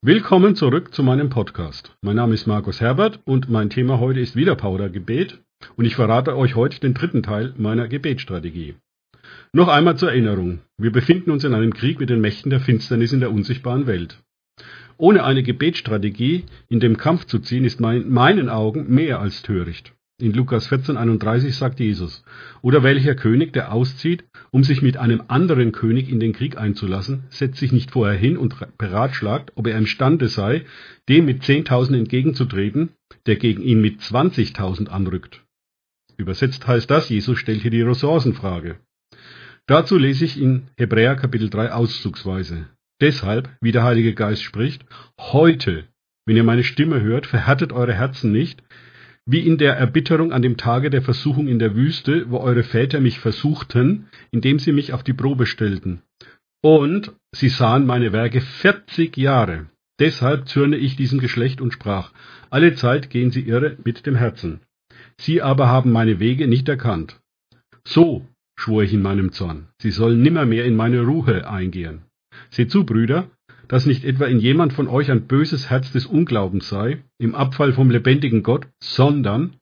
Willkommen zurück zu meinem Podcast. Mein Name ist Markus Herbert und mein Thema heute ist wieder Powder-Gebet und ich verrate euch heute den dritten Teil meiner Gebetsstrategie. Noch einmal zur Erinnerung. Wir befinden uns in einem Krieg mit den Mächten der Finsternis in der unsichtbaren Welt. Ohne eine Gebetsstrategie in dem Kampf zu ziehen, ist in meinen Augen mehr als töricht. In Lukas 14,31 sagt Jesus, oder welcher König, der auszieht, um sich mit einem anderen König in den Krieg einzulassen, setzt sich nicht vorher hin und beratschlagt, ob er imstande sei, dem mit 10.000 entgegenzutreten, der gegen ihn mit 20.000 anrückt. Übersetzt heißt das, Jesus stellt hier die Ressourcenfrage. Dazu lese ich in Hebräer Kapitel 3 auszugsweise. Deshalb, wie der Heilige Geist spricht, heute, wenn ihr meine Stimme hört, verhärtet eure Herzen nicht, wie in der Erbitterung an dem Tage der Versuchung in der Wüste, wo eure Väter mich versuchten, indem sie mich auf die Probe stellten. Und sie sahen meine Werke vierzig Jahre. Deshalb zürne ich diesem Geschlecht und sprach, alle Zeit gehen sie irre mit dem Herzen. Sie aber haben meine Wege nicht erkannt. So schwor ich in meinem Zorn, sie sollen nimmermehr in meine Ruhe eingehen. Seht zu, Brüder, dass nicht etwa in jemand von euch ein böses Herz des Unglaubens sei, im Abfall vom lebendigen Gott, sondern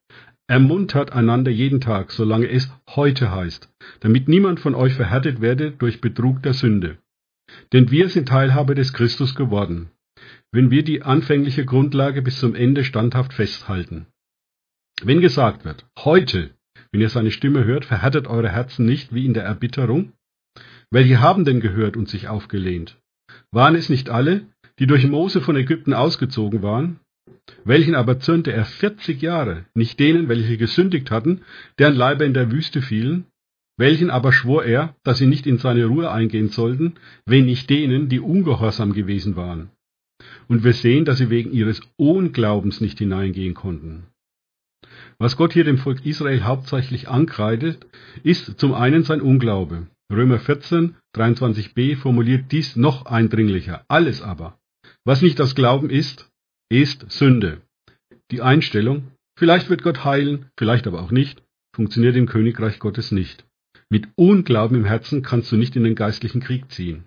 ermuntert einander jeden Tag, solange es heute heißt, damit niemand von euch verhärtet werde durch Betrug der Sünde. Denn wir sind Teilhabe des Christus geworden, wenn wir die anfängliche Grundlage bis zum Ende standhaft festhalten. Wenn gesagt wird, heute, wenn ihr seine Stimme hört, verhärtet eure Herzen nicht wie in der Erbitterung, welche haben denn gehört und sich aufgelehnt? Waren es nicht alle, die durch Mose von Ägypten ausgezogen waren? Welchen aber zürnte er vierzig Jahre, nicht denen, welche gesündigt hatten, deren Leiber in der Wüste fielen? Welchen aber schwor er, dass sie nicht in seine Ruhe eingehen sollten, wenn nicht denen, die ungehorsam gewesen waren? Und wir sehen, dass sie wegen ihres Unglaubens nicht hineingehen konnten. Was Gott hier dem Volk Israel hauptsächlich ankreidet, ist zum einen sein Unglaube. Römer 14, 23b formuliert dies noch eindringlicher. Alles aber, was nicht das Glauben ist, ist Sünde. Die Einstellung, vielleicht wird Gott heilen, vielleicht aber auch nicht, funktioniert im Königreich Gottes nicht. Mit Unglauben im Herzen kannst du nicht in den geistlichen Krieg ziehen.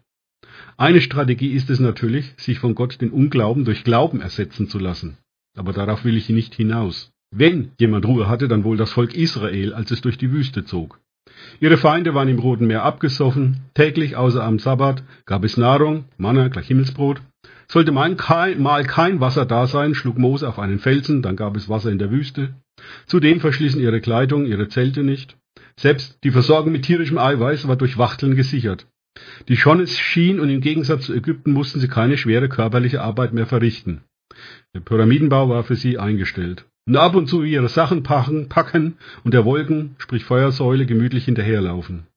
Eine Strategie ist es natürlich, sich von Gott den Unglauben durch Glauben ersetzen zu lassen. Aber darauf will ich nicht hinaus. Wenn jemand Ruhe hatte, dann wohl das Volk Israel, als es durch die Wüste zog. Ihre Feinde waren im Roten Meer abgesoffen, täglich außer am Sabbat gab es Nahrung, Manna gleich Himmelsbrot. Sollte mal kein, Wasser da sein, schlug Mose auf einen Felsen, dann gab es Wasser in der Wüste. Zudem verschließen ihre Kleidung, ihre Zelte nicht. Selbst die Versorgung mit tierischem Eiweiß war durch Wachteln gesichert. Die Schonne schien und im Gegensatz zu Ägypten mussten sie keine schwere körperliche Arbeit mehr verrichten. Der Pyramidenbau war für sie eingestellt und ab und zu ihre Sachen packen, packen und der Wolken, sprich Feuersäule, gemütlich hinterherlaufen.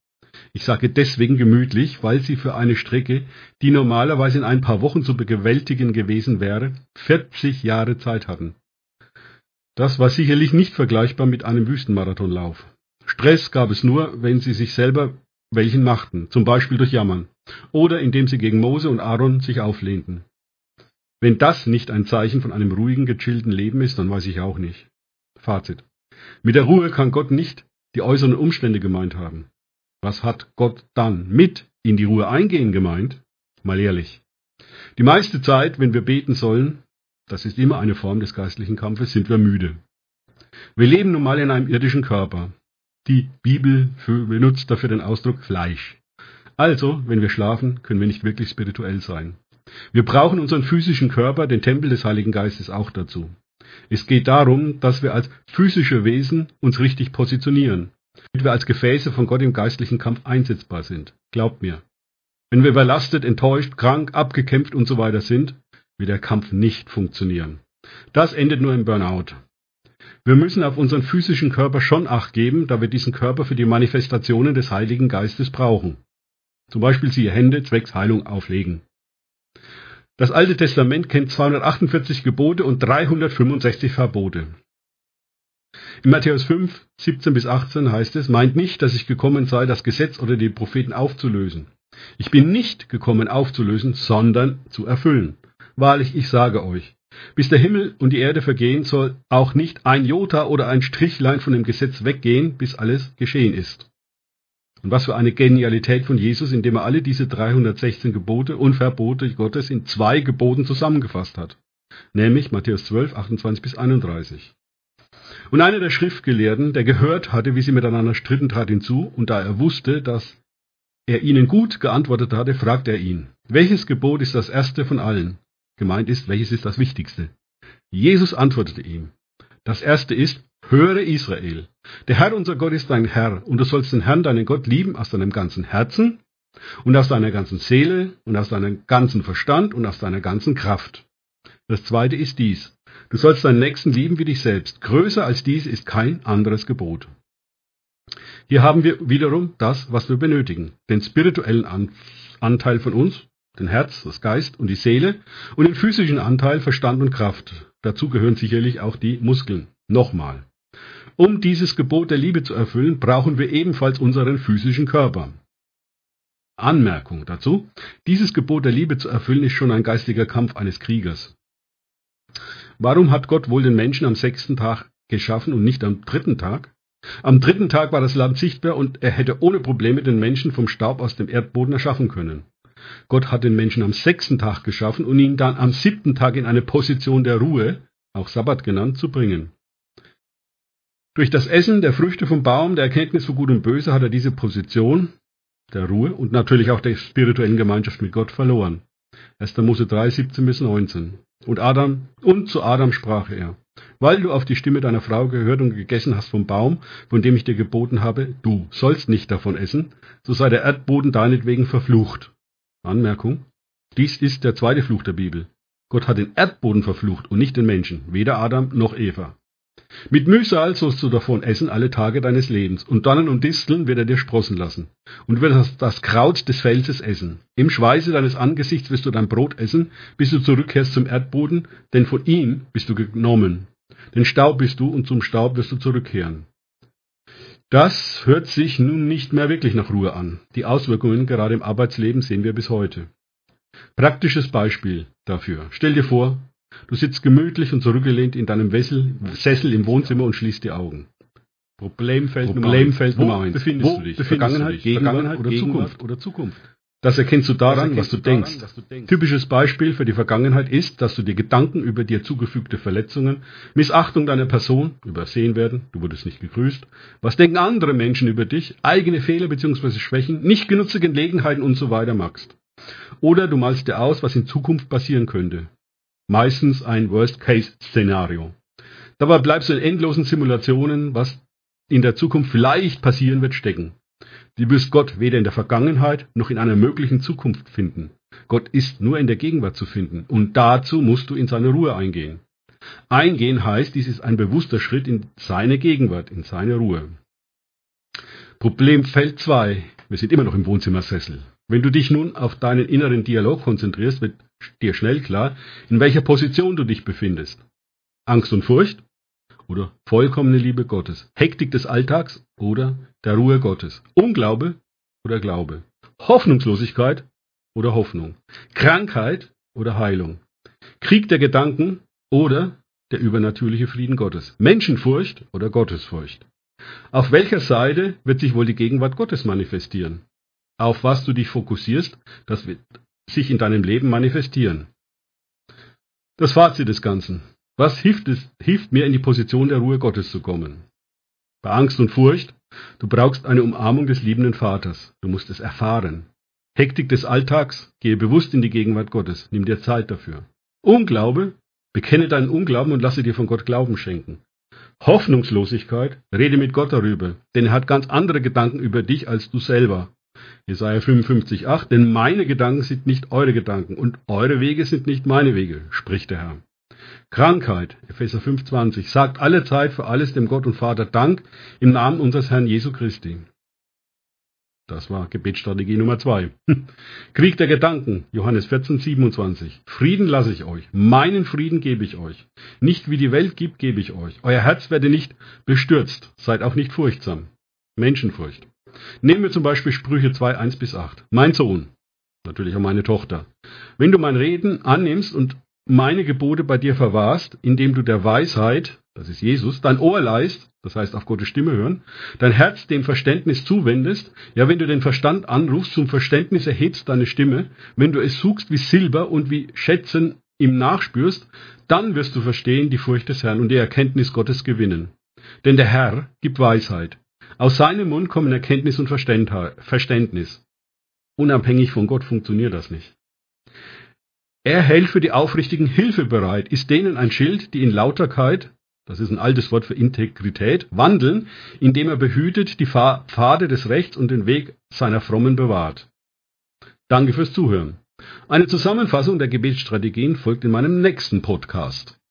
Ich sage deswegen gemütlich, weil sie für eine Strecke, die normalerweise in ein paar Wochen zu bewältigen gewesen wäre, 40 Jahre Zeit hatten. Das war sicherlich nicht vergleichbar mit einem Wüstenmarathonlauf. Stress gab es nur, wenn sie sich selber welchen machten, zum Beispiel durch Jammern, oder indem sie gegen Mose und Aaron sich auflehnten. Wenn das nicht ein Zeichen von einem ruhigen, gechillten Leben ist, dann weiß ich auch nicht. Fazit. Mit der Ruhe kann Gott nicht die äußeren Umstände gemeint haben. Was hat Gott dann mit in die Ruhe eingehen gemeint? Mal ehrlich. Die meiste Zeit, wenn wir beten sollen, das ist immer eine Form des geistlichen Kampfes, sind wir müde. Wir leben nun mal in einem irdischen Körper. Die Bibel benutzt dafür den Ausdruck Fleisch. Also, wenn wir schlafen, können wir nicht wirklich spirituell sein. Wir brauchen unseren physischen Körper, den Tempel des Heiligen Geistes auch dazu. Es geht darum, dass wir als physische Wesen uns richtig positionieren, damit wir als Gefäße von Gott im geistlichen Kampf einsetzbar sind. Glaubt mir. Wenn wir überlastet, enttäuscht, krank, abgekämpft und so weiter sind, wird der Kampf nicht funktionieren. Das endet nur im Burnout. Wir müssen auf unseren physischen Körper schon Acht geben, da wir diesen Körper für die Manifestationen des Heiligen Geistes brauchen. Zum Beispiel siehe Hände zwecks Heilung auflegen. Das Alte Testament kennt 248 Gebote und 365 Verbote. In Matthäus 5, 17 bis 18 heißt es, meint nicht, dass ich gekommen sei, das Gesetz oder die Propheten aufzulösen. Ich bin nicht gekommen aufzulösen, sondern zu erfüllen. Wahrlich, ich sage euch, bis der Himmel und die Erde vergehen, soll auch nicht ein Jota oder ein Strichlein von dem Gesetz weggehen, bis alles geschehen ist. Und was für eine Genialität von Jesus, indem er alle diese 316 Gebote und Verbote Gottes in zwei Geboten zusammengefasst hat. Nämlich Matthäus 12, 28 bis 31. Und einer der Schriftgelehrten, der gehört hatte, wie sie miteinander stritten, trat hinzu, und da er wusste, dass er ihnen gut geantwortet hatte, fragte er ihn, welches Gebot ist das erste von allen? Gemeint ist, welches ist das wichtigste? Jesus antwortete ihm, das erste ist, höre Israel. Der Herr unser Gott ist dein Herr, und du sollst den Herrn, deinen Gott, lieben aus deinem ganzen Herzen und aus deiner ganzen Seele und aus deinem ganzen Verstand und aus deiner ganzen Kraft. Das zweite ist dies. Du sollst deinen Nächsten lieben wie dich selbst. Größer als dies ist kein anderes Gebot. Hier haben wir wiederum das, was wir benötigen. Den spirituellen Anteil von uns, den Herz, das Geist und die Seele und den physischen Anteil Verstand und Kraft. Dazu gehören sicherlich auch die Muskeln. Nochmal. Um dieses Gebot der Liebe zu erfüllen, brauchen wir ebenfalls unseren physischen Körper. Anmerkung dazu. Dieses Gebot der Liebe zu erfüllen ist schon ein geistiger Kampf eines Kriegers. Warum hat Gott wohl den Menschen am sechsten Tag geschaffen und nicht am dritten Tag? Am dritten Tag war das Land sichtbar und er hätte ohne Probleme den Menschen vom Staub aus dem Erdboden erschaffen können. Gott hat den Menschen am sechsten Tag geschaffen und ihn dann am siebten Tag in eine Position der Ruhe, auch Sabbat genannt, zu bringen. Durch das Essen der Früchte vom Baum der Erkenntnis von Gut und Böse hat er diese Position der Ruhe und natürlich auch der spirituellen Gemeinschaft mit Gott verloren. 1. Mose 3, 17 bis 19. Und Adam, und zu Adam sprach er, weil du auf die Stimme deiner Frau gehört und gegessen hast vom Baum, von dem ich dir geboten habe, du sollst nicht davon essen, so sei der Erdboden deinetwegen verflucht. Anmerkung. Dies ist der zweite Fluch der Bibel. Gott hat den Erdboden verflucht und nicht den Menschen, weder Adam noch Eva. Mit Mühsal sollst du davon essen alle Tage deines Lebens, und Dornen und Disteln wird er dir sprossen lassen. Und wirst das Kraut des Felses essen. Im Schweiße deines Angesichts wirst du dein Brot essen, bis du zurückkehrst zum Erdboden, denn von ihm bist du genommen. Den Staub bist du, und zum Staub wirst du zurückkehren. Das hört sich nun nicht mehr wirklich nach Ruhe an. Die Auswirkungen gerade im Arbeitsleben sehen wir bis heute. Praktisches Beispiel dafür. Stell dir vor, Du sitzt gemütlich und zurückgelehnt in deinem Wessel, Sessel im Wohnzimmer und schließt die Augen. Problemfeld, Problemfeld Nummer eins. Befindest Wo du dich? Vergangenheit, dich? Gegenwart, oder, Zukunft? oder Zukunft? Das erkennst du daran, was du, daran was du denkst. Typisches Beispiel für die Vergangenheit ist, dass du dir Gedanken über dir zugefügte Verletzungen, Missachtung deiner Person übersehen werden, du wurdest nicht gegrüßt, was denken andere Menschen über dich, eigene Fehler bzw. Schwächen, nicht genutzte Gelegenheiten und so weiter magst. Oder du malst dir aus, was in Zukunft passieren könnte meistens ein Worst-Case-Szenario. Dabei bleibst du in endlosen Simulationen, was in der Zukunft vielleicht passieren wird, stecken. Du wirst Gott weder in der Vergangenheit noch in einer möglichen Zukunft finden. Gott ist nur in der Gegenwart zu finden und dazu musst du in seine Ruhe eingehen. Eingehen heißt, dies ist ein bewusster Schritt in seine Gegenwart, in seine Ruhe. Problemfeld 2. Wir sind immer noch im Wohnzimmersessel. Wenn du dich nun auf deinen inneren Dialog konzentrierst, wird dir schnell klar, in welcher Position du dich befindest. Angst und Furcht oder vollkommene Liebe Gottes. Hektik des Alltags oder der Ruhe Gottes. Unglaube oder Glaube. Hoffnungslosigkeit oder Hoffnung. Krankheit oder Heilung. Krieg der Gedanken oder der übernatürliche Frieden Gottes. Menschenfurcht oder Gottesfurcht. Auf welcher Seite wird sich wohl die Gegenwart Gottes manifestieren? Auf was du dich fokussierst, das wird sich in deinem Leben manifestieren. Das Fazit des Ganzen. Was hilft, es, hilft mir in die Position der Ruhe Gottes zu kommen? Bei Angst und Furcht, du brauchst eine Umarmung des liebenden Vaters. Du musst es erfahren. Hektik des Alltags, gehe bewusst in die Gegenwart Gottes. Nimm dir Zeit dafür. Unglaube, bekenne deinen Unglauben und lasse dir von Gott Glauben schenken. Hoffnungslosigkeit, rede mit Gott darüber, denn er hat ganz andere Gedanken über dich als du selber. Jesaja 55, 8, denn meine Gedanken sind nicht eure Gedanken und eure Wege sind nicht meine Wege, spricht der Herr. Krankheit, Epheser 5, 20, sagt alle Zeit für alles dem Gott und Vater Dank im Namen unseres Herrn Jesu Christi. Das war Gebetsstrategie Nummer zwei. Krieg der Gedanken, Johannes 14, 27. Frieden lasse ich euch, meinen Frieden gebe ich euch. Nicht wie die Welt gibt, gebe ich euch. Euer Herz werde nicht bestürzt, seid auch nicht furchtsam. Menschenfurcht. Nehmen wir zum Beispiel Sprüche 2, 1 bis 8. Mein Sohn, natürlich auch meine Tochter. Wenn du mein Reden annimmst und meine Gebote bei dir verwahrst, indem du der Weisheit das ist Jesus, dein Ohr leist, das heißt auf Gottes Stimme hören, dein Herz dem Verständnis zuwendest, ja, wenn du den Verstand anrufst, zum Verständnis erhebst deine Stimme, wenn du es suchst wie Silber und wie Schätzen ihm nachspürst, dann wirst du verstehen die Furcht des Herrn und die Erkenntnis Gottes gewinnen. Denn der Herr gibt Weisheit. Aus seinem Mund kommen Erkenntnis und Verständnis. Unabhängig von Gott funktioniert das nicht. Er hält für die Aufrichtigen Hilfe bereit, ist denen ein Schild, die in Lauterkeit, das ist ein altes Wort für Integrität, wandeln, indem er behütet die Pfade des Rechts und den Weg seiner Frommen bewahrt. Danke fürs Zuhören. Eine Zusammenfassung der Gebetsstrategien folgt in meinem nächsten Podcast.